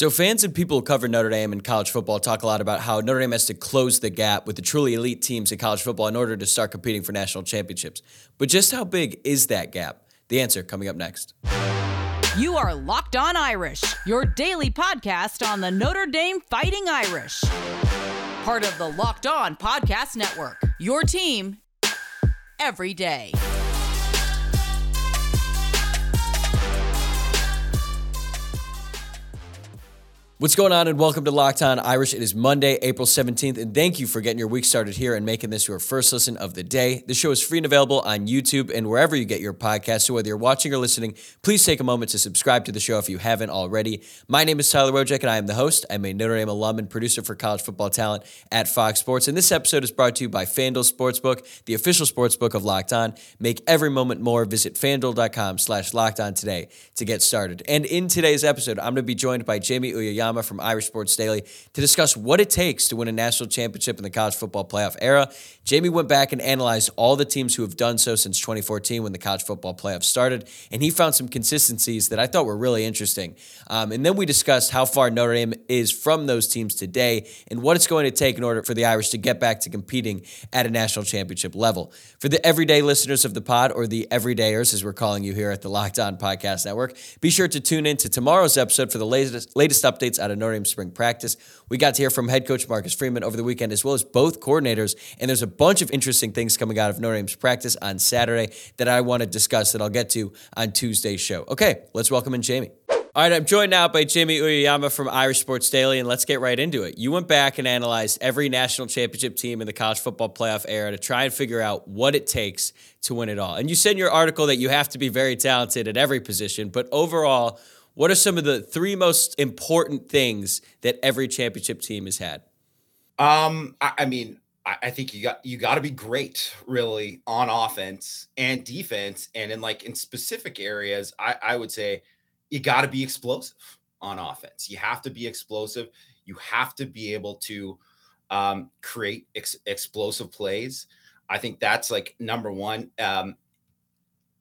So, fans and people who cover Notre Dame and college football talk a lot about how Notre Dame has to close the gap with the truly elite teams in college football in order to start competing for national championships. But just how big is that gap? The answer coming up next. You are Locked On Irish, your daily podcast on the Notre Dame Fighting Irish. Part of the Locked On Podcast Network, your team every day. What's going on, and welcome to Locked On Irish. It is Monday, April 17th, and thank you for getting your week started here and making this your first listen of the day. The show is free and available on YouTube and wherever you get your podcast. So whether you're watching or listening, please take a moment to subscribe to the show if you haven't already. My name is Tyler Wojciak, and I am the host. I'm a Notre Dame alum and producer for college football talent at Fox Sports. And this episode is brought to you by FanDuel Sportsbook, the official sportsbook of Locked On. Make every moment more. Visit fanduel.com slash locked on today to get started. And in today's episode, I'm going to be joined by Jamie Uyeyama from Irish Sports Daily to discuss what it takes to win a national championship in the college football playoff era. Jamie went back and analyzed all the teams who have done so since 2014 when the college football playoff started, and he found some consistencies that I thought were really interesting. Um, and then we discussed how far Notre Dame is from those teams today and what it's going to take in order for the Irish to get back to competing at a national championship level. For the everyday listeners of the pod, or the everydayers as we're calling you here at the Locked On Podcast Network, be sure to tune in to tomorrow's episode for the latest, latest updates out of Notre Dame spring practice. We got to hear from head coach Marcus Freeman over the weekend, as well as both coordinators. And there's a bunch of interesting things coming out of Notre Dame's practice on Saturday that I want to discuss that I'll get to on Tuesday's show. Okay, let's welcome in Jamie. All right, I'm joined now by Jamie Uyeyama from Irish Sports Daily, and let's get right into it. You went back and analyzed every national championship team in the college football playoff era to try and figure out what it takes to win it all. And you said in your article that you have to be very talented at every position, but overall, what are some of the three most important things that every championship team has had? Um, I, I mean, I, I think you got you got to be great, really, on offense and defense, and in like in specific areas. I, I would say you got to be explosive on offense. You have to be explosive. You have to be able to um, create ex- explosive plays. I think that's like number one. Um,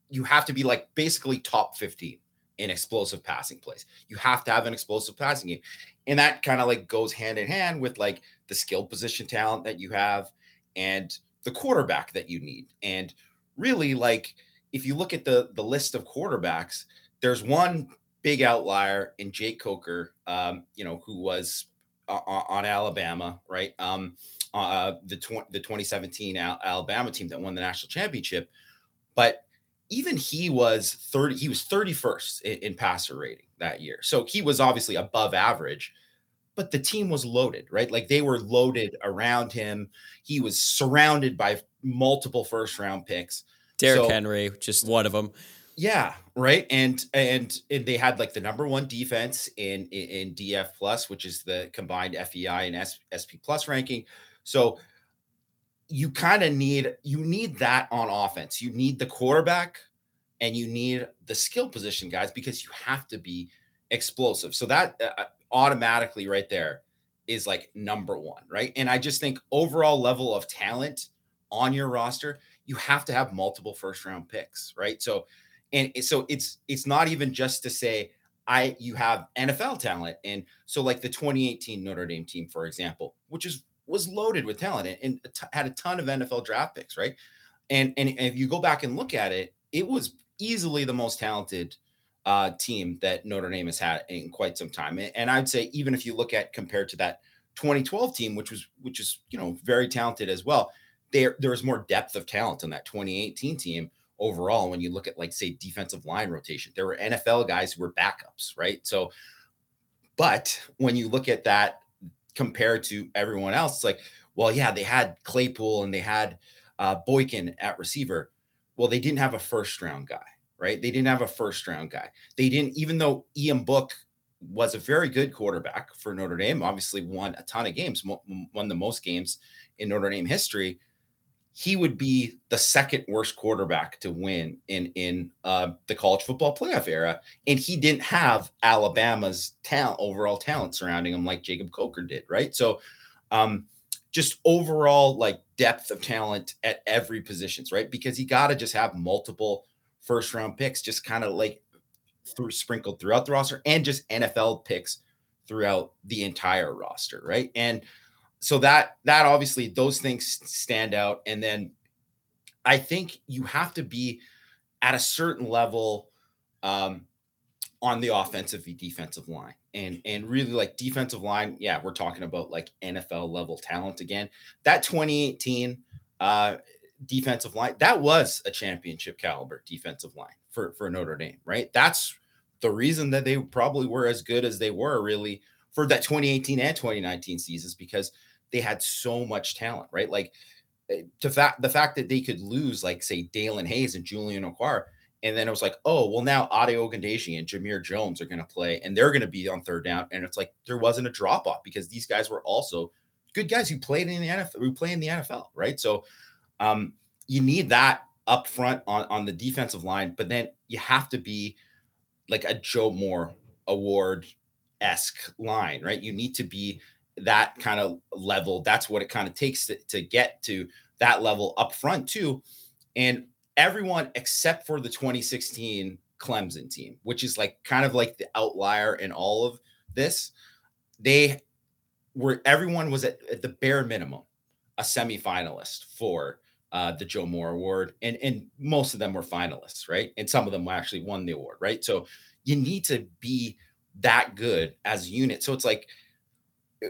you have to be like basically top 15 in explosive passing plays. You have to have an explosive passing game. And that kind of like goes hand in hand with like the skill position talent that you have and the quarterback that you need. And really like if you look at the the list of quarterbacks, there's one big outlier in Jake Coker, um, you know, who was uh, on Alabama, right? Um, uh, the tw- the 2017 Al- Alabama team that won the national championship, but even he was 30 he was 31st in, in, passer rating that year. So he was obviously above average but the team was loaded right? Like they were loaded around him. He was surrounded by multiple first round picks. Derrick so, Henry just one of them yeah right? And, and and they had like the number one defense in in, in df plus which is the combined fei and S, sp plus ranking. So you kind of need you need that on offense. You need the quarterback and you need the skill position guys because you have to be explosive. So that uh, uh automatically right there is like number 1, right? And I just think overall level of talent on your roster, you have to have multiple first round picks, right? So and so it's it's not even just to say I you have NFL talent and so like the 2018 Notre Dame team for example, which is was loaded with talent and, and t- had a ton of NFL draft picks, right? And, and, and if you go back and look at it, it was easily the most talented uh, team that Notre Dame has had in quite some time. And I'd say even if you look at compared to that 2012 team, which was which is you know very talented as well, there there was more depth of talent in that 2018 team overall. When you look at like say defensive line rotation, there were NFL guys who were backups, right? So, but when you look at that compared to everyone else. It's like, well, yeah, they had Claypool and they had uh, Boykin at receiver. Well, they didn't have a first round guy, right? They didn't have a first round guy. They didn't, even though Ian Book was a very good quarterback for Notre Dame, obviously won a ton of games, won the most games in Notre Dame history he would be the second worst quarterback to win in in uh, the college football playoff era, and he didn't have Alabama's talent, overall talent surrounding him like Jacob Coker did, right? So, um, just overall like depth of talent at every positions, right? Because you got to just have multiple first round picks, just kind of like through sprinkled throughout the roster, and just NFL picks throughout the entire roster, right? And so that that obviously those things stand out. And then I think you have to be at a certain level um, on the offensive defensive line. And and really like defensive line yeah we're talking about like nfl level talent again. That 2018 uh defensive line that was a championship caliber defensive line for for notre dame right? That's the reason that they probably were as good as they were really for that 2018 and 2019 seasons because they had so much talent right like eh, to fact the fact that they could lose like say Daelin Hayes and Julian Okwara and then it was like, oh, well, now Ade Ogundeji and Jamir Jones are going to play and they're going to be on third down. And it's like there wasn't a drop off because these guys were also good guys who played in the NFL, who play in the NFL, right? So um, you need that up front on, on the defensive line, but then you have to be like a Joe Moore award esque line, right? You need to be that kind of level. That's what it kind of takes to, to get to that level up front, too. And everyone except for the 2016 Clemson team, which is like kind of like the outlier in all of this. They were everyone was at, at the bare minimum a semifinalist for uh, the Joe Moore Award, and and most of them were finalists, right? And some of them actually won the award, right? So you need to be that good as a unit. So it's like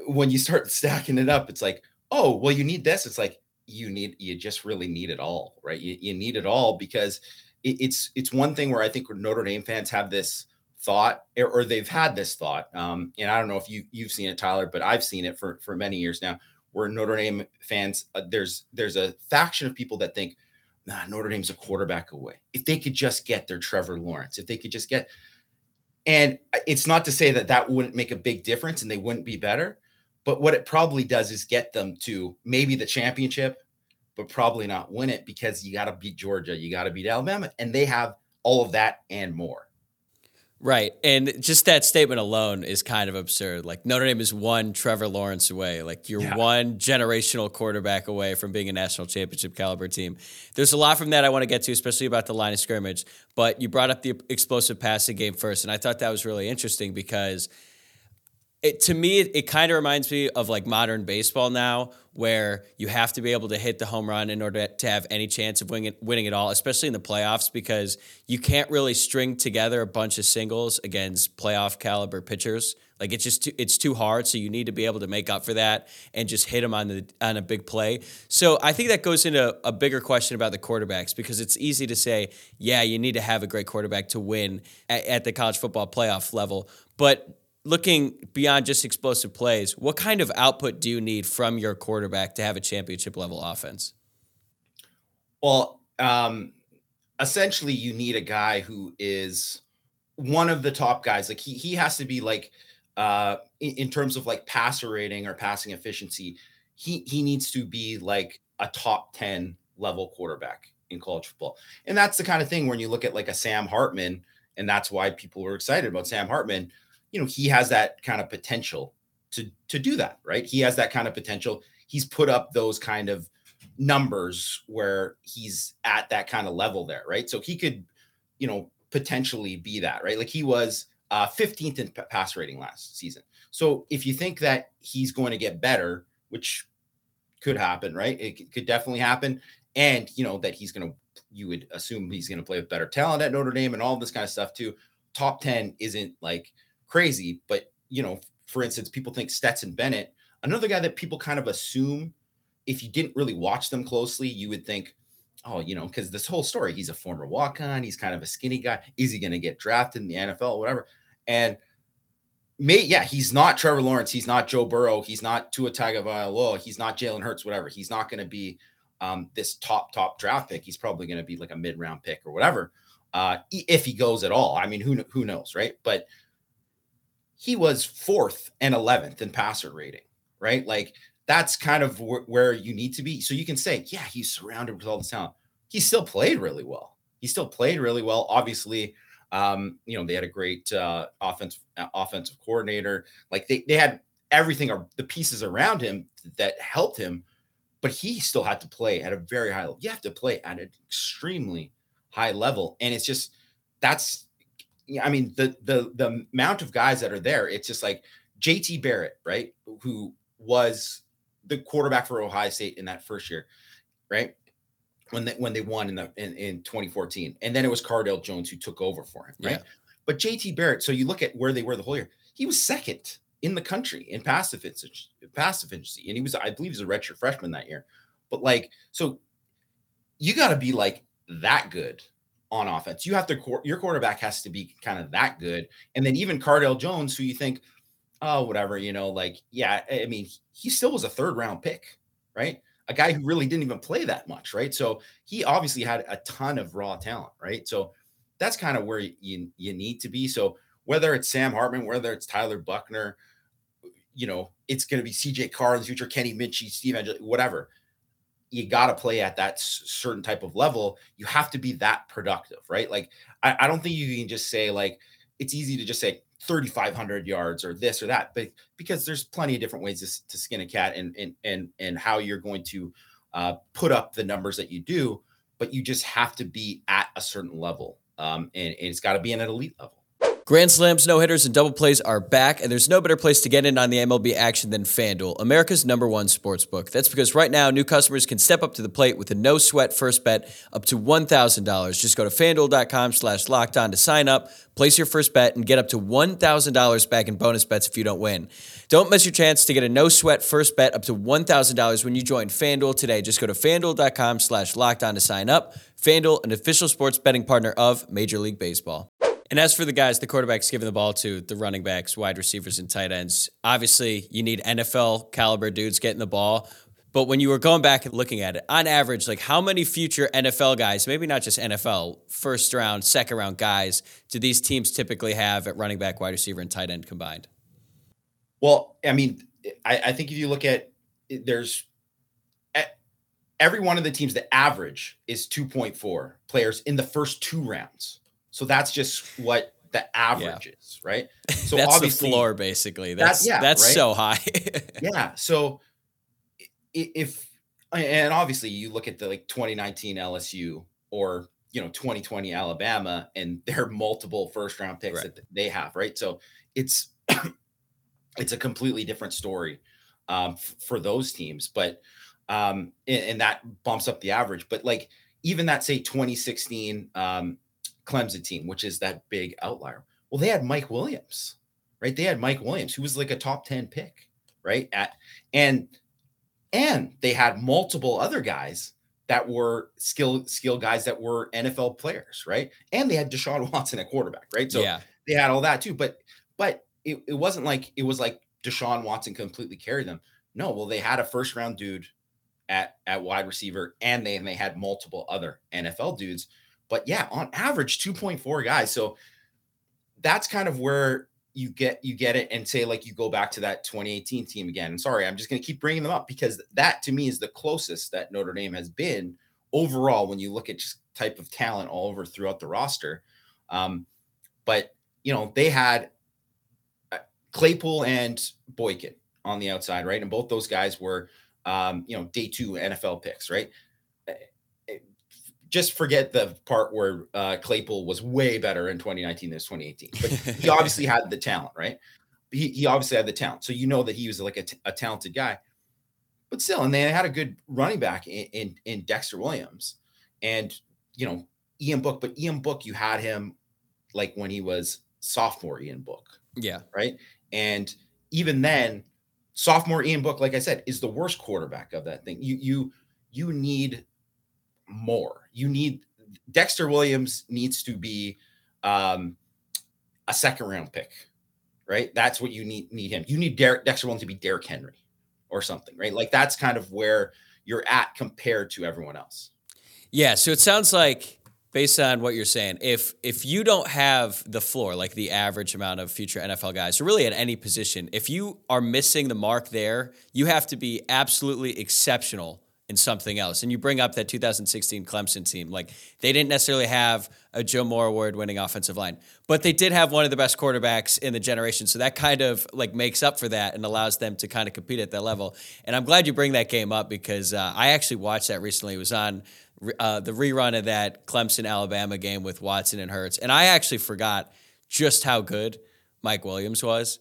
when you start stacking it up, it's like, oh, well, you need this. It's like, you need you just really need it all right you, you need it all because it, it's it's one thing where i think notre dame fans have this thought or they've had this thought um, and i don't know if you you've seen it tyler but i've seen it for for many years now where notre dame fans uh, there's there's a faction of people that think nah, notre dame's a quarterback away if they could just get their trevor lawrence if they could just get and it's not to say that that wouldn't make a big difference and they wouldn't be better but what it probably does is get them to maybe the championship, but probably not win it because you got to beat Georgia, you got to beat Alabama, and they have all of that and more. Right. And just that statement alone is kind of absurd. Like Notre Dame is one Trevor Lawrence away. Like you're yeah. one generational quarterback away from being a national championship caliber team. There's a lot from that I want to get to, especially about the line of scrimmage. But you brought up the explosive passing game first. And I thought that was really interesting because – it to me it, it kind of reminds me of like modern baseball now where you have to be able to hit the home run in order to have any chance of winning, winning it all especially in the playoffs because you can't really string together a bunch of singles against playoff caliber pitchers. Like it's just too, it's too hard so you need to be able to make up for that and just hit them on the on a big play. So i think that goes into a bigger question about the quarterbacks because it's easy to say yeah you need to have a great quarterback to win at, at the college football playoff level. But looking beyond just explosive plays, what kind of output do you need from your quarterback to have a championship level offense? Well, um, essentially, you need a guy who is one of the top guys. Like he he has to be like uh, in, in terms of like passer rating or passing efficiency. He he needs to be like a top ten level quarterback in college football, and that's the kind of thing when you look at like a Sam Hartman, and that's why people were excited about Sam Hartman you know, he has that kind of potential to to do that, right? He has that kind of potential. He's put up those kind of numbers where he's at that kind of level there, right? So he could, you know, potentially be that, right? Like he was uh, 15th in pass rating last season. So if you think that he's going to get better, which could happen, right? It could definitely happen. And, you know, that he's going to, you would assume he's going to play with better talent at Notre Dame and all this kind of stuff too. Top 10 isn't like, crazy. But, you know, for instance, people think Stetson Bennett, another guy that people kind of assume if you didn't really watch them closely, you would think, oh, you know, because this whole story, he's a former walk on, he's kind of a skinny guy. Is he going to get drafted in the NFL, whatever? And may, yeah, he's not Trevor Lawrence, he's not Joe Burrow, he's not Tua Tagovailoa, he's not Jalen Hurts, whatever. He's not going to be um, this top top draft pick. He's probably going to be like a mid round pick or whatever, uh, if he goes at all. I mean, who who knows, right? But he was fourth and 11th in passer rating, right? Like that's kind of wh- where you need to be. So you can say, yeah, he's surrounded with all the talent. He still played really well. He still played really well. Obviously, um, you know, they had a great uh, offensive uh, offensive coordinator. Like they, they had everything or the pieces around him that helped him, but he still had to play at a very high level. You have to play at an extremely high level. And it's just that's I mean, the the the amount of guys that are there, it's just like JT Barrett, right, who was the quarterback for Ohio State in that first year, right? When they when they won in the in, in 2014. And then it was Cardale Jones who took over for him, right? Yeah. But JT Barrett, so you look at where they were the whole year, he was second in the country in pass efficiency, pass efficiency. And he was, I believe, he was a redshirt freshman that year. But like, so you got to be like that good on offense. You have to your quarterback has to be kind of that good. And then even Cardale Jones, who you think, oh, whatever, you know, like, yeah, I mean, he still was a third round pick, right? A guy who really didn't even play that much, right? So he obviously had a ton of raw talent, right? So that's kind of where you you need to be. So whether it's Sam Hartman, whether it's Tyler Buchner, you know, it's going to be CJ Carr in the future, Kenny Minchey, Steve Angel, whatever you got to play at that certain type of level. You have to be that productive, right? Like, I, I don't think you can just say, like, it's easy to just say 3,500 yards or this or that, but because there's plenty of different ways to, to skin a cat and, and, and, and how you're going to uh, put up the numbers that you do, but you just have to be at a certain level. Um, and, and it's got to be an elite level. Grand slams, no hitters, and double plays are back, and there's no better place to get in on the MLB action than FanDuel, America's number one sports book. That's because right now, new customers can step up to the plate with a no sweat first bet up to $1,000. Just go to fanduel.com slash locked on to sign up, place your first bet, and get up to $1,000 back in bonus bets if you don't win. Don't miss your chance to get a no sweat first bet up to $1,000 when you join FanDuel today. Just go to fanduel.com slash locked on to sign up. FanDuel, an official sports betting partner of Major League Baseball. And as for the guys, the quarterbacks giving the ball to, the running backs, wide receivers, and tight ends, obviously you need NFL caliber dudes getting the ball. But when you were going back and looking at it, on average, like how many future NFL guys, maybe not just NFL, first round, second round guys, do these teams typically have at running back, wide receiver, and tight end combined? Well, I mean, I, I think if you look at there's every one of the teams, the average is 2.4 players in the first two rounds. So that's just what the average yeah. is, right? So that's obviously, the floor, basically. That's that, yeah, that's right? so high. yeah. So if and obviously you look at the like 2019 LSU or you know 2020 Alabama and their multiple first round picks right. that they have, right? So it's it's a completely different story um, f- for those teams, but um, and, and, that bumps up the average. But like even that say 2016 um, Clemson team, which is that big outlier. Well, they had Mike Williams, right? They had Mike Williams, who was like a top 10 pick, right? At and and they had multiple other guys that were skill skill guys that were NFL players, right? And they had Deshaun Watson at quarterback, right? So yeah. they had all that too. But but it, it wasn't like it was like Deshaun Watson completely carried them. No, well, they had a first round dude at at wide receiver, and they and they had multiple other NFL dudes but yeah, on average, 2.4 guys. So that's kind of where you get you get it and say like you go back to that 2018 team again. And sorry, I'm just going to keep bringing them up because that to me is the closest that Notre Dame has been overall when you look at just type of talent all over throughout the roster. Um, but you know they had uh, Claypool and Boykin on the outside, right? And both those guys were um, you know day two NFL picks, right? Just forget the part where uh, Claypool was way better in 2019 than 2018. But he obviously had the talent, right? He, he obviously had the talent. So you know that he was like a, t- a talented guy. But still, and they had a good running back in, in, in Dexter Williams. And, you know, Ian Book, but Ian Book, you had him like when he was sophomore Ian Book. Yeah. Right. And even then, sophomore Ian Book, like I said, is the worst quarterback of that thing. You you you need more. You need Dexter Williams needs to be um, a second round pick, right? That's what you need need him. You need Derek, Dexter Williams to be Derrick Henry or something, right? Like that's kind of where you're at compared to everyone else. Yeah. So it sounds like based on what you're saying, if if you don't have the floor, like the average amount of future NFL guys, or really at any position, if you are missing the mark there, you have to be absolutely exceptional in something else. And you bring up that 2016 Clemson team. Like they didn't necessarily have a Joe Moore award winning offensive line, but they did have one of the best quarterbacks in the generation. So that kind of like makes up for that and allows them to kind of compete at that level. And I'm glad you bring that game up because uh, I actually watched that recently. It was on uh, the rerun of that Clemson Alabama game with Watson and Hurts. And I actually forgot just how good Mike Williams was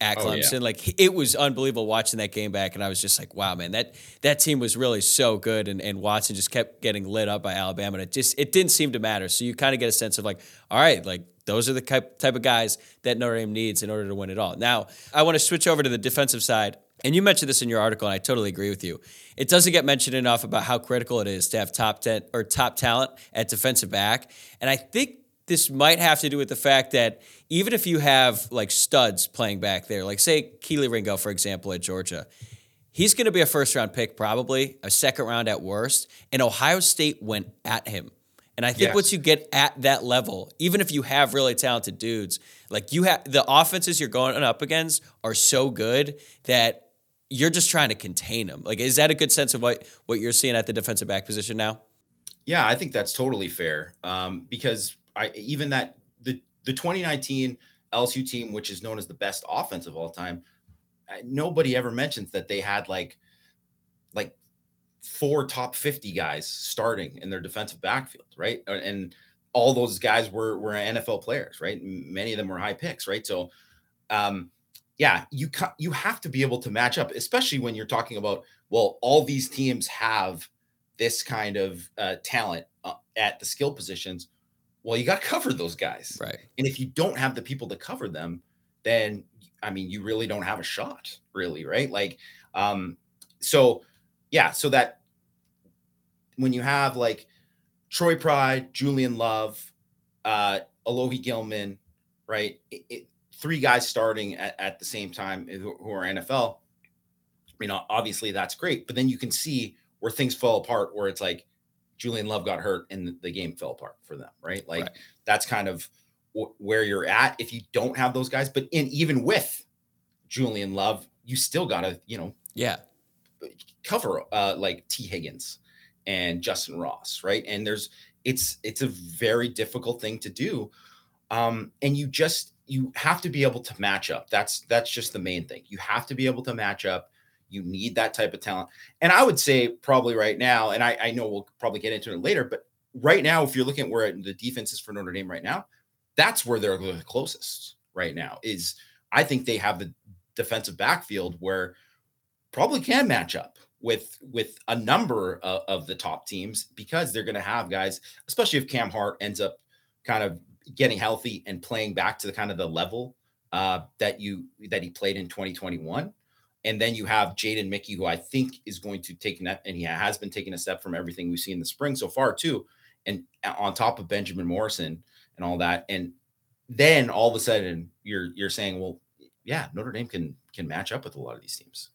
at Clemson. Oh, yeah. Like it was unbelievable watching that game back, and I was just like, wow, man, that that team was really so good, and, and Watson just kept getting lit up by Alabama, and it just it didn't seem to matter. So you kind of get a sense of like, all right, like those are the type of guys that Notre Dame needs in order to win it all. Now I want to switch over to the defensive side. And you mentioned this in your article, and I totally agree with you. It doesn't get mentioned enough about how critical it is to have top ten or top talent at defensive back. And I think this might have to do with the fact that even if you have like studs playing back there, like say Kelee Ringo, for example, at Georgia, he's going to be a first round pick, probably a second round at worst. And Ohio State went at him. And I think yes. once you get at that level, even if you have really talented dudes, like you have the offenses you're going up against are so good that you're just trying to contain them. Like, is that a good sense of what what you're seeing at the defensive back position now? Yeah, I think that's totally fair. Um, because I even that the the 2019 LSU team, which is known as the best offense of all time, nobody ever mentions that they had like like four top 50 guys starting in their defensive backfield, right? And all those guys were were NFL players, right? Many of them were high picks, right? So um yeah, you ca- you have to be able to match up, especially when you're talking about well, all these teams have this kind of uh, talent uh, at the skill positions well, you got to cover those guys. Right. And if you don't have the people to cover them, then I mean, you really don't have a shot, really, right? Like, um, so yeah, so that when you have like Troy Pride, Julian Love, uh, Alohi Gilman, right? It, it, three guys starting at, at the same time who, who are NFL. You know, obviously that's great, but then you can see where things fall apart, where it's like, Julian Love got hurt and the game fell apart for them, right? Like right. that's kind of w- where you're at if you don't have those guys. But in even with Julian Love, you still got to, you know, yeah, cover uh, like Tee Higgins and Justyn Ross, right? And there's it's it's a very difficult thing to do, um, and you just you have to be able to match up. That's that's just the main thing. You have to be able to match up you need that type of talent. And I would say probably right now, and I, I know we'll probably get into it later, but right now, if you're looking at where the defense is for Notre Dame right now, that's where they're the closest right now. Is I think they have the defensive backfield where probably can match up with with a number of, of the top teams because they're going to have guys, especially if Cam Hart ends up kind of getting healthy and playing back to the kind of the level uh, that you that he played in 2021 and then you have Jaden Mickey, who I think is going to take that, and he has been taking a step from everything we've seen in the spring so far, too. And uh, on top of Benjamin Morrison and all that. And then all of a sudden you're you're saying, well, yeah, Notre Dame can can match up with a lot of these teams.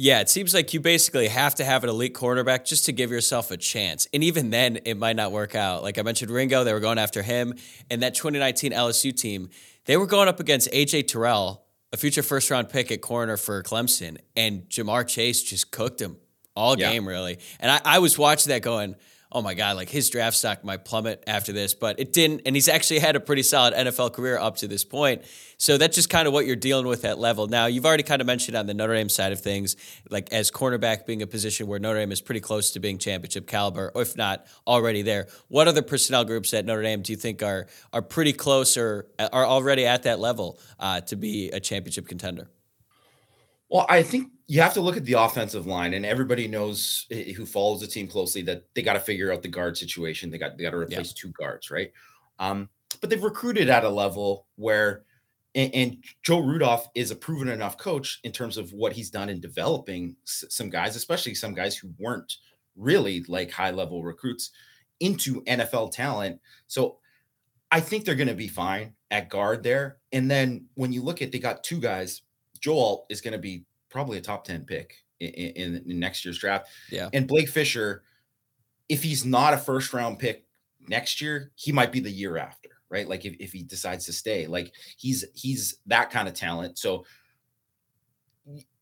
Yeah, it seems like you basically have to have an elite quarterback just to give yourself a chance. And even then, it might not work out. Like I mentioned, Ringo, they were going after him. And that 2019 LSU team, they were going up against AJ Terrell, a future first round pick at corner for Clemson, and Ja'Marr Chase just cooked him all yeah. game, really. And I, I was watching that going, oh my God, like his draft stock might plummet after this, but it didn't. And he's actually had a pretty solid NFL career up to this point. So that's just kind of what you're dealing with at level. Now, you've already kind of mentioned on the Notre Dame side of things, like as cornerback being a position where Notre Dame is pretty close to being championship caliber, or if not already there. What other personnel groups at Notre Dame do you think are are pretty close or are already at that level uh, to be a championship contender? Well, I think you have to look at the offensive line, and everybody knows eh, who follows the team closely that they got to figure out the guard situation. They got they got to replace yeah. two guards, right? Um, but they've recruited at a level where, and, and, Joe Rudolph is a proven enough coach in terms of what he's done in developing s- some guys, especially some guys who weren't really like high level recruits into NFL talent. So I think they're going to be fine at guard there. And then when you look at, they got two guys Joe Alt is going to be probably a top 10 pick in, in, in, next year's draft. Yeah. And Blake Fisher, if he's not a first round pick next year, he might be the year after, right? Like if, if he decides to stay, like he's he's that kind of talent. So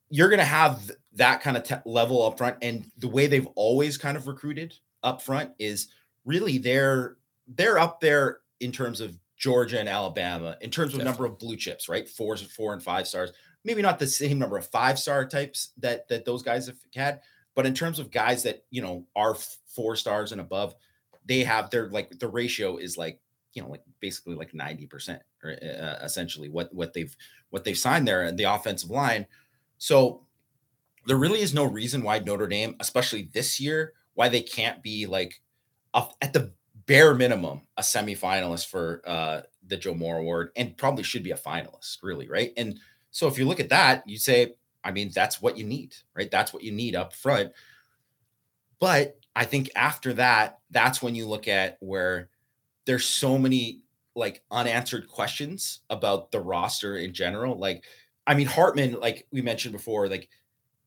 you're going to have that kind of te- level up front. And the way they've always kind of recruited up front is really they're they're up there in terms of Georgia and Alabama in terms of Definitely. number of blue chips, right? Fours, four and five stars maybe not the same number of five star types that that those guys have had, but in terms of guys that you know are four stars and above, they have their like the ratio is like you know like basically like 90% or uh, essentially what what they've what they've signed there and the offensive line. So there really is no reason why Notre Dame, especially this year, why they can't be like at the bare minimum a semifinalist for uh, the Joe Moore Award and probably should be a finalist, really, right? And so if you look at that, you say, I mean, that's what you need, right? That's what you need up front. But I think after that, that's when you look at where there's so many like unanswered questions about the roster in general. Like, I mean, Hartman, like we mentioned before, like,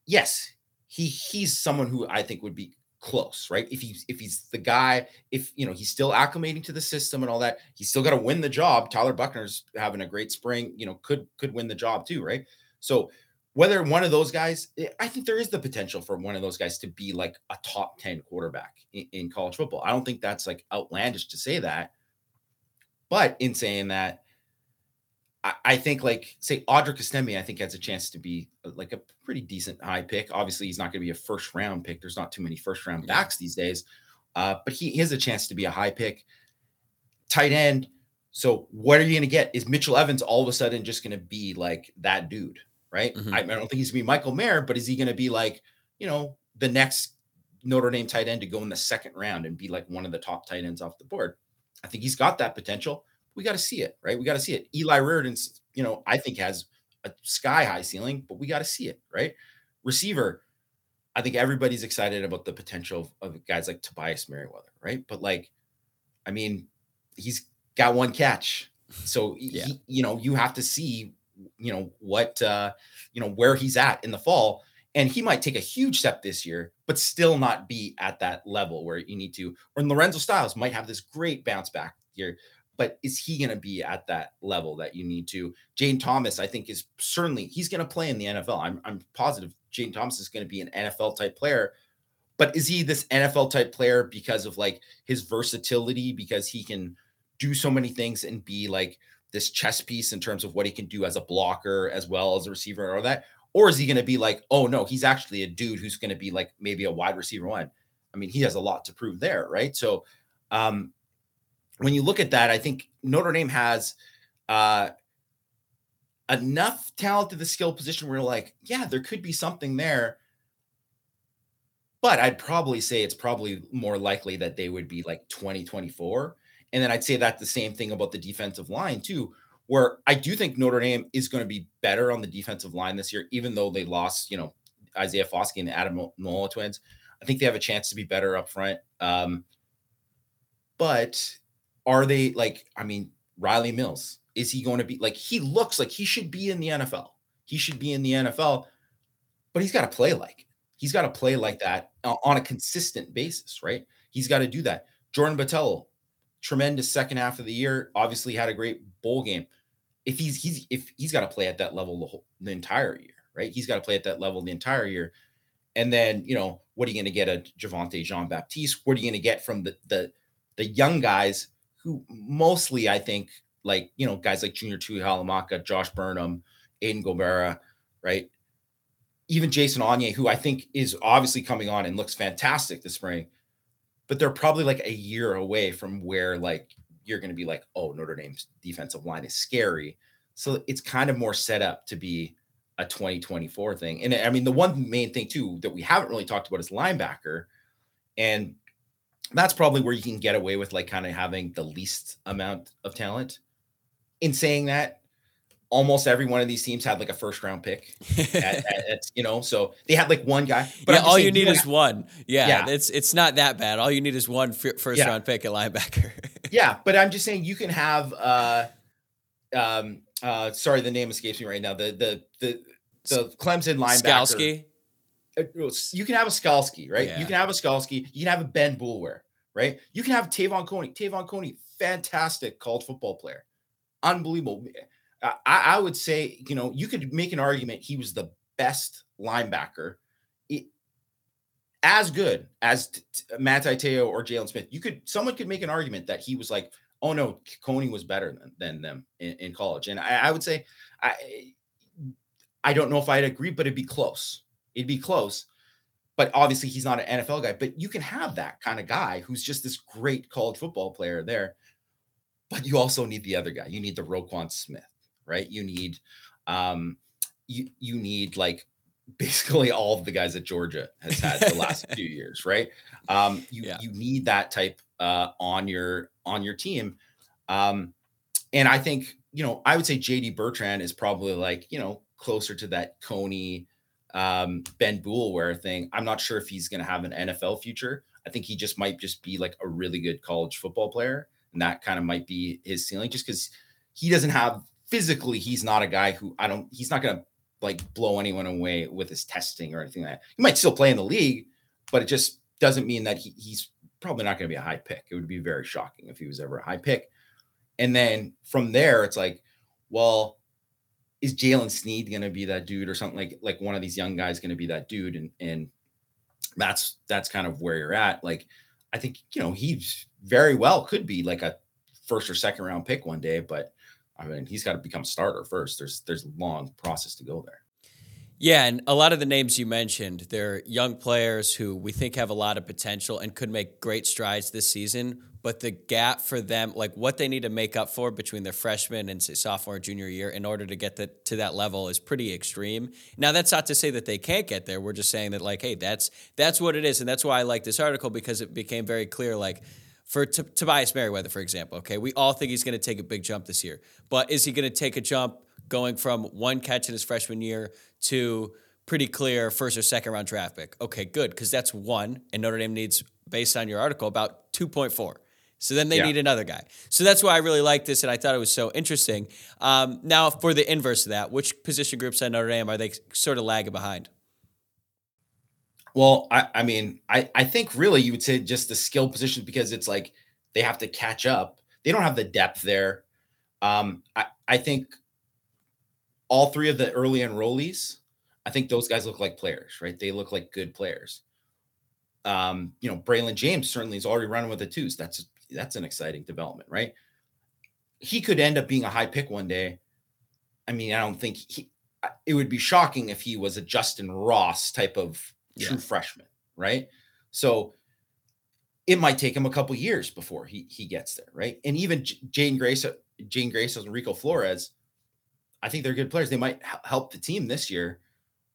yes, he he's someone who I think would be close, right? If he's if he's the guy, if you know he's still acclimating to the system and all that, he's still got to win the job. Tyler Buchner's having a great spring, you know, could could win the job too, right? So whether one of those guys, eh, I think there is the potential for one of those guys to be like a top 10 quarterback in, in college football. I don't think that's like outlandish to say that. But in saying that, I, I think like say Audric Estime, I think has a chance to be uh, like a pretty decent high pick. Obviously, he's not going to be a first round pick. There's not too many first round backs these days, uh, but he, he has a chance to be a high pick. Tight end. So what are you going to get? Is Mitchell Evans all of a sudden just going to be like that dude? Right. Mm-hmm. I, I, don't think he's going to be Michael Mayer, but is he going to be like you know the next Notre Dame tight end to go in the second round and be like one of the top tight ends off the board? I think he's got that potential. We got to see it, right? We got to see it. Eli Raridon's, you know, I think has a sky high ceiling, but we got to see it, right? Receiver, I think everybody's excited about the potential of, of guys like Tobias Merriweather, right? But like, I mean, he's got one catch. So yeah. he, you know, you have to see, you know, what uh, you know, where he's at in the fall. And he might take a huge step this year, but still not be at that level where you need to. Or Lorenzo Styles might have this great bounce back year, but is he going to be at that level that you need to? Jayden Thomas, I think, is certainly he's going to play in the NFL. I'm, I'm positive Jayden Thomas is going to be an NFL type player, but is he this NFL type player because of like his versatility, because he can do so many things and be like this chess piece in terms of what he can do as a blocker as well as a receiver or that? Or is he going to be like, oh no, he's actually a dude who's going to be like maybe a wide receiver one? I mean, he has a lot to prove there, right? So, um, when you look at that, I think Notre Dame has uh, enough talent to the skill position where like, yeah, there could be something there. But I'd probably say it's probably more likely that they would be like 2024. And then I'd say that the same thing about the defensive line, too, where I do think Notre Dame is going to be better on the defensive line this year, even though they lost, you know, Isaiah Foskey and Ademilola twins. I think they have a chance to be better up front. Um, but are they like, I mean, Rylie Mills, is he going to be like, he looks like he should be in the NFL. He should be in the NFL, but he's got to play like, he's got to play like that on a consistent basis, right? He's got to do that. Jordan Botelho, tremendous second half of the year, obviously had a great bowl game. If he's he's if he's got to play at that level the whole the entire year, right? He's got to play at that level the entire year. And then, you know, what are you going to get a Javontae Jean Baptiste? What are you going to get from the the the young guys who mostly I think like you know guys like Junior Tuihalamaka, Josh Burnham, Aiden Gobaira, right? Even Jason Onye, who I think is obviously coming on and looks fantastic this spring, but they're probably like a year away from where like you're going to be like, oh, Notre Dame's defensive line is scary. So it's kind of more set up to be a 2024 thing. And I mean, the one main thing too that we haven't really talked about is linebacker. And that's probably where you can get away with like kind of having the least amount of talent. In saying that, almost every one of these teams had like a first round pick. at, at, at, you know, so they had like one guy. But yeah, all saying, you need you is have, one. Yeah, yeah, it's it's not that bad. All you need is one f- first yeah. round pick at linebacker. yeah, but I'm just saying you can have. uh um uh Sorry, the name escapes me right now. The the the the Clemson linebacker. Skalski. Uh, you can have a Skalski, right? Yeah. You can have a Skalski. You can have a Ben Boulware, right? You can have Te'von Coney. Te'von Coney, fantastic college football player, unbelievable. I, I, would say, you know, you could make an argument he was the best linebacker, it, as good as t- t- Manti Te'o or Jaylon Smith. You could, someone could make an argument that he was like, oh no, Coney was better than, than them in, in college, and I, I would say, I, I don't know if I'd agree, but it'd be close It'd be close. But obviously, he's not an NFL guy. But you can have that kind of guy who's just this great college football player there. But you also need the other guy. You need the Roquan Smith, right? You need Um, you you need like basically all of the guys that Georgia has had the last few years, right? Um, you yeah. you need that type uh, on your on your team, um, and I think you know I would say JD Bertrand is probably like you know closer to that Coney um, Ben Boulware thing. I'm not sure if he's going to have an NFL future. I think he just might just be like a really good college football player, and that kind of might be his ceiling, just because he doesn't have physically. He's not a guy who I don't. He's not going to like blow anyone away with his testing or anything like that. He might still play in the league, but it just doesn't mean that he, he's probably not going to be a high pick. It would be very shocking if he was ever a high pick. And then from there, it's like, well, is Jaylen Sneed going to be that dude or something like like one of these young guys going to be that dude? And and that's that's kind of where you're at. Like, I think you know he very well could be like a first or second round pick one day, but I mean, he's got to become starter first. There's there's a long process to go there. Yeah, and a lot of the names you mentioned, they're young players who we think have a lot of potential and could make great strides this season. But the gap for them, like what they need to make up for between their freshman and say sophomore, junior year, in order to get the, to that level, is pretty extreme. Now, that's not to say that they can't get there. We're just saying that, like, hey, that's that's what it is, and that's why I like this article because it became very clear, like for T- Tobias Merriweather, for example, okay, we all think he's going to take a big jump this year, but is he going to take a jump going from one catch in his freshman year to pretty clear first or second round draft pick? Okay, good, because that's one, and Notre Dame needs, based on your article, about 2.4. So then they yeah. need another guy. So that's why I really like this, and I thought it was so interesting. Um, now, for the inverse of that, which position groups at Notre Dame are they sort of lagging behind? Well, I, I mean, I, I think really you would say just the skill positions because it's like they have to catch up. They don't have the depth there. Um, I, I think all three of the early enrollees, I think those guys look like players, right? They look like good players. Um, you know, Braylon James certainly is already running with the twos. That's that's an exciting development, right? He could end up being a high pick one day. I mean, I don't think he. It would be shocking if he was a Justyn Ross type of true freshman, right? So it might take him a couple years before he he gets there, right? And even Jane Grace, Jane Grace, and Rico Flores, I think they're good players. They might help the team this year,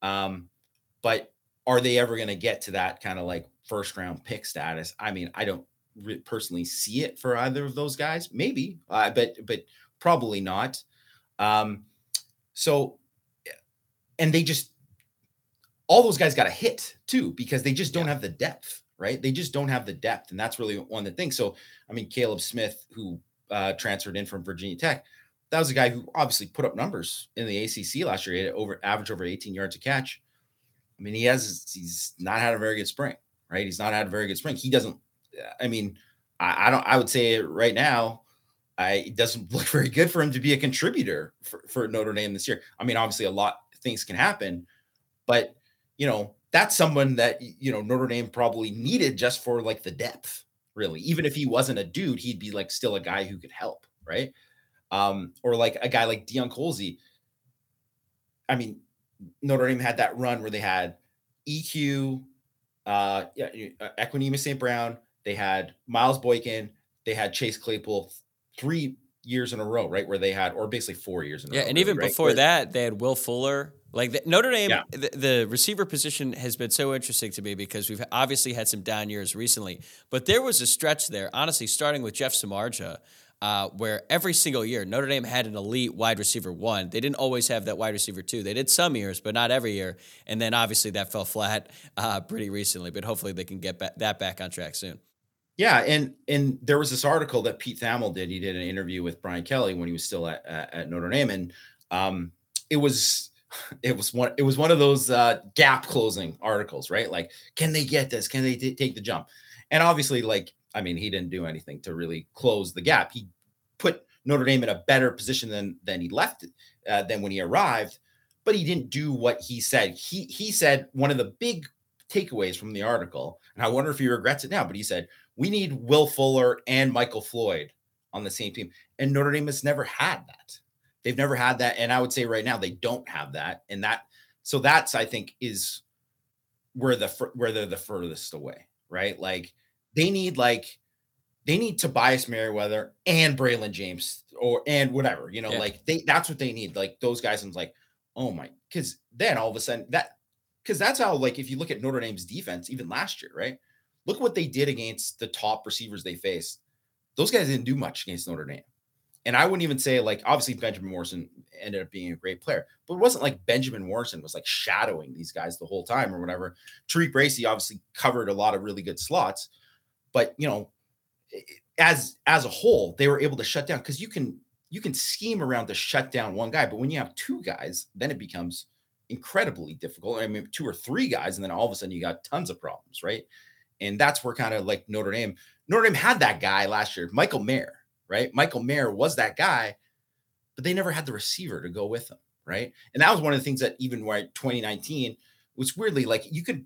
um, but are they ever going to get to that kind of like first round pick status? I mean, I don't re- personally see it for either of those guys. Maybe, uh, but but probably not. Um, so, and they just all those guys got a hit too because they just don't yeah. have the depth, right? They just don't have the depth, and that's really one of the things. So, I mean, Kaleb Smith, who uh, transferred in from Virginia Tech, that was a guy who obviously put up numbers in the ACC last year. He had over average over 18 yards a catch. I mean, he has he's not had a very good spring, right? He's not had a very good spring. He doesn't. I mean, I, I don't. I would say right now, I it doesn't look very good for him to be a contributor for, for Notre Dame this year. I mean, obviously, a lot things can happen, but you know, that's someone that you know Notre Dame probably needed just for like the depth, really. Even if he wasn't a dude, he'd be like still a guy who could help, right? Um, or like a guy like Deion Colzie. I mean, Notre Dame had that run where they had EQ, uh, yeah, uh, St. Brown, they had Miles Boykin, they had Chase Claypool, three years in a row, right? Where they had, or basically four years in a yeah, row. Yeah, and even right? before Where, that, they had Will Fuller. Like the, Notre Dame, yeah. the, the, receiver position has been so interesting to me because we've obviously had some down years recently, but there was a stretch there, honestly, starting with Jeff Samardzija, uh, where every single year Notre Dame had an elite wide receiver one. They didn't always have that wide receiver two. They did some years, but not every year. And then obviously that fell flat uh, pretty recently. But hopefully they can get that back on track soon. Yeah, and and there was this article that Pete Thamel did. He did an interview with Brian Kelly when he was still at, at, at Notre Dame, and um, it was it was one it was one of those uh, gap closing articles, right? Like, can they get this? Can they t- take the jump? And obviously, like, I mean, he didn't do anything to really close the gap. He put Notre Dame in a better position than than he left uh, than when he arrived, but he didn't do what he said. He he said one of the big takeaways from the article, and I wonder if he regrets it now, but he said we need Will Fuller and Michael Floyd on the same team. And Notre Dame has never had that. They've never had that. And I would say right now they don't have that. And that, so that's, I think, is where the, where they're the furthest away, right? Like they need, like, they need Tobias Merriweather and Braylon James or, and whatever, you know, yeah. like they, that's what they need. Like those guys. And like, oh my, because then all of a sudden that because that's how like if you look at Notre Dame's defense, even last year, right? Look what they did against the top receivers they faced. Those guys didn't do much against Notre Dame. And I wouldn't even say like obviously Benjamin Morrison ended up being a great player, but it wasn't like Benjamin Morrison was like shadowing these guys the whole time or whatever. TaRiq Bracy obviously covered a lot of really good slots, but you know, as as a whole, they were able to shut down because you can you can scheme around to shut down one guy, but when you have two guys, then it becomes incredibly difficult. I mean, two or three guys, and then all of a sudden you got tons of problems, right? And that's where kind of like Notre Dame, Notre Dame had that guy last year, Michael Mayer, right? Michael Mayer was that guy, but they never had the receiver to go with him, right? And that was one of the things that even where 2019 was weirdly like you could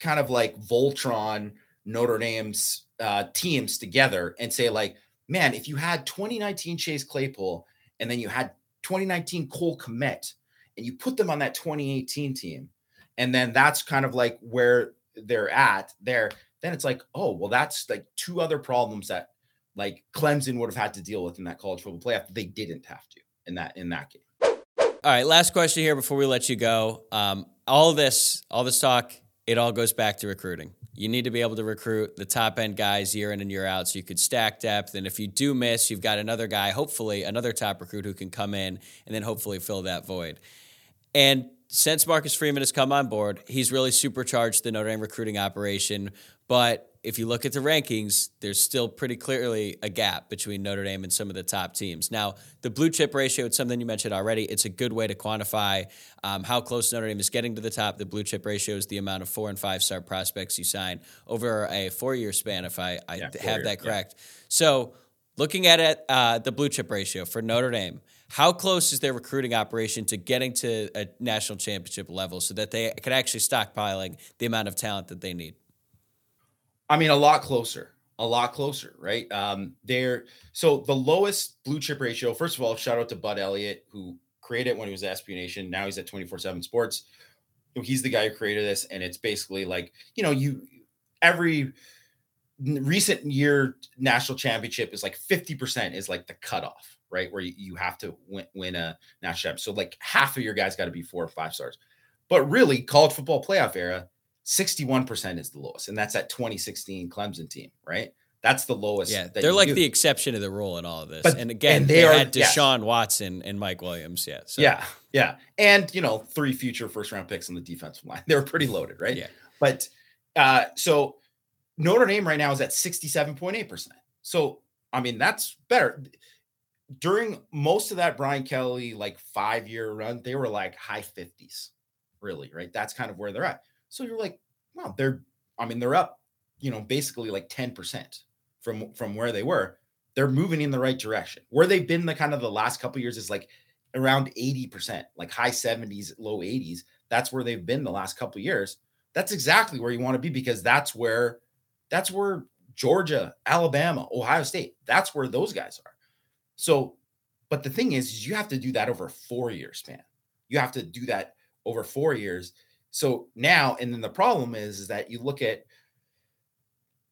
kind of like Voltron Notre Dame's uh, teams together and say like, man, if you had 2019 Chase Claypool and then you had 2019 Cole Kmet and you put them on that 2018 team, and then that's kind of like where they're at there, then it's like, oh, well, that's like two other problems that like Clemson would have had to deal with in that college football playoff. They didn't have to in that in that game. All right, last question here before we let you go. Um, all this, all this talk, it all goes back to recruiting. You need to be able to recruit the top end guys year in and year out so you could stack depth. And if you do miss, you've got another guy, hopefully another top recruit who can come in and then hopefully fill that void. And since Marcus Freeman has come on board, he's really supercharged the Notre Dame recruiting operation. But if you look at the rankings, there's still pretty clearly a gap between Notre Dame and some of the top teams. Now, the blue chip ratio, it's something you mentioned already. It's a good way to quantify um, how close Notre Dame is getting to the top. The blue chip ratio is the amount of four and five star prospects you sign over a four year span, if I, I yeah, have that correct. Yeah. So, looking at it, uh, the blue chip ratio for Notre Dame, how close is their recruiting operation to getting to a national championship level so that they can actually stockpiling the amount of talent that they need? I mean, a lot closer, a lot closer, right? Um, they're so the lowest blue chip ratio. First of all, shout out to Bud Elliott who created it when he was at SB Nation. Now he's at 24 7 Sports. He's the guy who created this. And it's basically like, you know, you every recent year national championship is like 50% is like the cutoff, right? Where you, you have to win, win a national championship. So like half of your guys got to be four or five stars. But really, college football playoff era, 61% is the lowest, and that's that 2016 Clemson team, right? That's the lowest. Yeah, they're like do. the exception to the rule in all of this. But, and again, and they, they are, had Deshaun yeah. Watson and Mike Williams. Yeah. So. Yeah. Yeah. And, you know, three future first round picks on the defensive line. They were pretty loaded, right? Yeah. But uh, so Notre Dame right now is at 67.8%. So, I mean, that's better. During most of that Brian Kelly, like five year run, they were like high 50s, really, right? That's kind of where they're at. So you're like, wow, they're, I mean, they're up, you know, basically like 10% from from where they were. They're moving in the right direction. Where they've been the kind of the last couple years is like around 80%, like high 70s, low 80s. That's where they've been the last couple years. That's exactly where you want to be because that's where that's where Georgia, Alabama, Ohio State, that's where those guys are. So, but the thing is, is you have to do that over a four year span. You have to do that over four years. So now, and then the problem is, is that you look at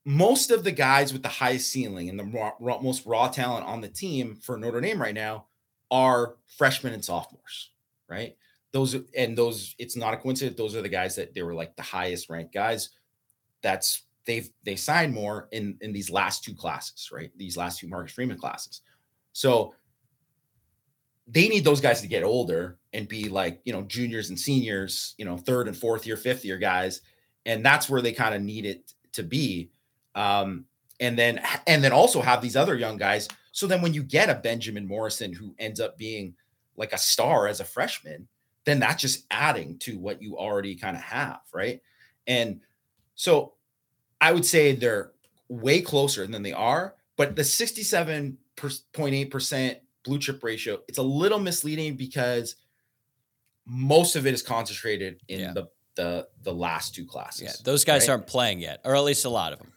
most of the guys with the highest ceiling and the raw, raw, most raw talent on the team for Notre Dame right now are freshmen and sophomores, right? Those and those, it's not a coincidence. Those are the guys that they were like the highest ranked guys. That's they've they signed more in in these last two classes, right? These last two Marcus Freeman classes. So they need those guys to get older and be like, you know, juniors and seniors, you know, third and fourth year, fifth year guys. And that's where they kind of need it to be. Um, and then, and then also have these other young guys. So then when you get a Benjamin Morrison who ends up being like a star as a freshman, then that's just adding to what you already kind of have. Right. And so I would say they're way closer than they are, but the 67.8% blue chip ratio, it's a little misleading because most of it is concentrated in yeah. the the the last two classes. Yeah, those guys right? aren't playing yet, or at least a lot of them.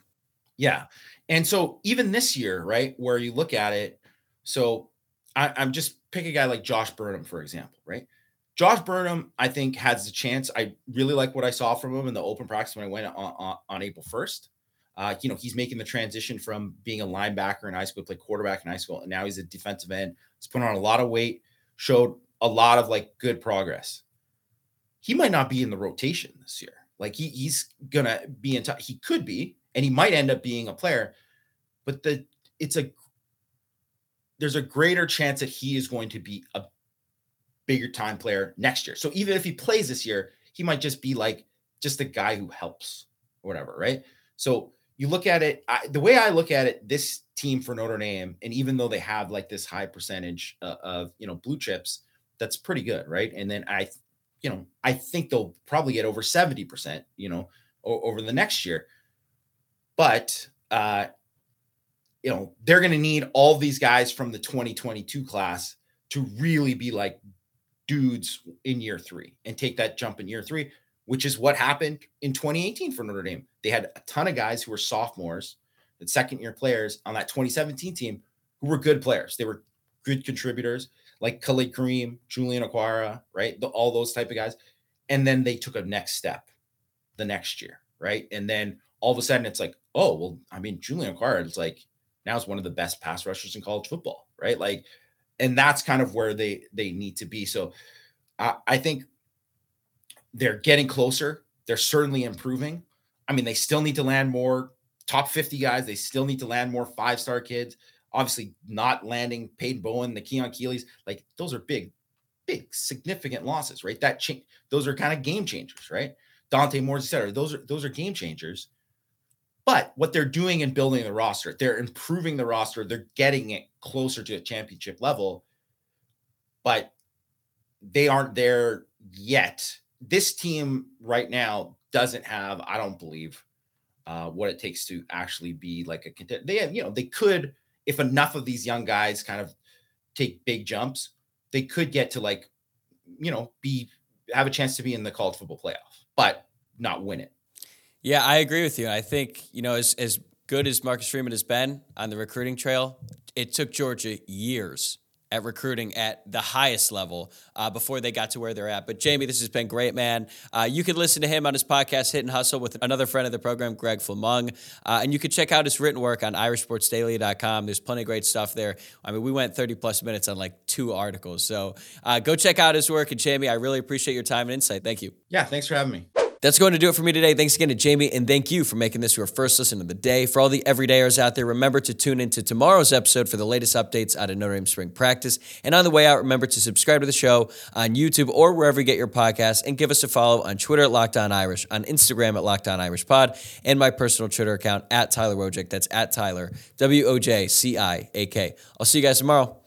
Yeah, and so even this year, right, where you look at it, so I, I'm just pick a guy like Josh Burnham for example, right? Josh Burnham, I think, has the chance. I really like what I saw from him in the open practice when I went on, on, on April 1st. Uh, you know, he's making the transition from being a linebacker in high school, play quarterback in high school, and now he's a defensive end. He's put on a lot of weight, showed a lot of like good progress. He might not be in the rotation this year. Like he, he's gonna be in. T- he could be, and he might end up being a player. But the it's a there's a greater chance that he is going to be a bigger time player next year. So even if he plays this year, he might just be like just a guy who helps or whatever, right? So you look at it I, the way I look at it, this team for Notre Dame, and even though they have like this high percentage uh, of you know blue chips, that's pretty good, right? And then I, you know, I think they'll probably get over seventy percent, you know, o- over the next year. But uh, you know, they're going to need all these guys from the 2022 class to really be like dudes in year three and take that jump in year three, which is what happened in 2018 for Notre Dame. They had a ton of guys who were sophomores, and second year players on that 2017 team who were good players. They were good contributors like Khalid Kareem, Julian Okwara, right? The, all those type of guys. And then they took a next step the next year, right? And then all of a sudden it's like, oh, well, I mean, Julian Okwara is like now is one of the best pass rushers in college football, right? Like, and that's kind of where they they need to be. So I, I think they're getting closer. They're certainly improving. I mean, they still need to land more top 50 guys. They still need to land more five star kids. Obviously, not landing Peyton Bowen, the Keon Keeley's, like those are big, big, significant losses, right? That change, those are kind of game changers, right? Dante Moore, etc. Those are those are game changers. But what they're doing in building the roster, they're improving the roster, they're getting it closer to a championship level, but they aren't there yet. This team right now doesn't have, I don't believe, uh, what it takes to actually be like a contender. They have, you know, they could, if enough of these young guys kind of take big jumps, they could get to like, you know, be have a chance to be in the college football playoff, but not win it. Yeah, I agree with you. I think, you know, as, as good as Marcus Freeman has been on the recruiting trail, it took Georgia years at recruiting at the highest level uh, before they got to where they're at. But Jamie, this has been great, man. Uh, you can listen to him on his podcast, Hit and Hustle, with another friend of the program, Greg Flamung. Uh, and you can check out his written work on irishsportsdaily.com. There's plenty of great stuff there. I mean, we went 30 plus minutes on like two articles. So uh, go check out his work. And Jamie, I really appreciate your time and insight. Thank you. Yeah, thanks for having me. That's going to do it for me today. Thanks again to Jamie, and thank you for making this your first listen of the day. For all the everydayers out there, remember to tune into tomorrow's episode for the latest updates out of Notre Dame spring practice. And on the way out, remember to subscribe to the show on YouTube or wherever you get your podcasts, and give us a follow on Twitter at Locked On Irish, on Instagram at Locked On Irish Pod, and my personal Twitter account at Tyler Wojciak. That's at Tyler W O J C I A K. I'll see you guys tomorrow.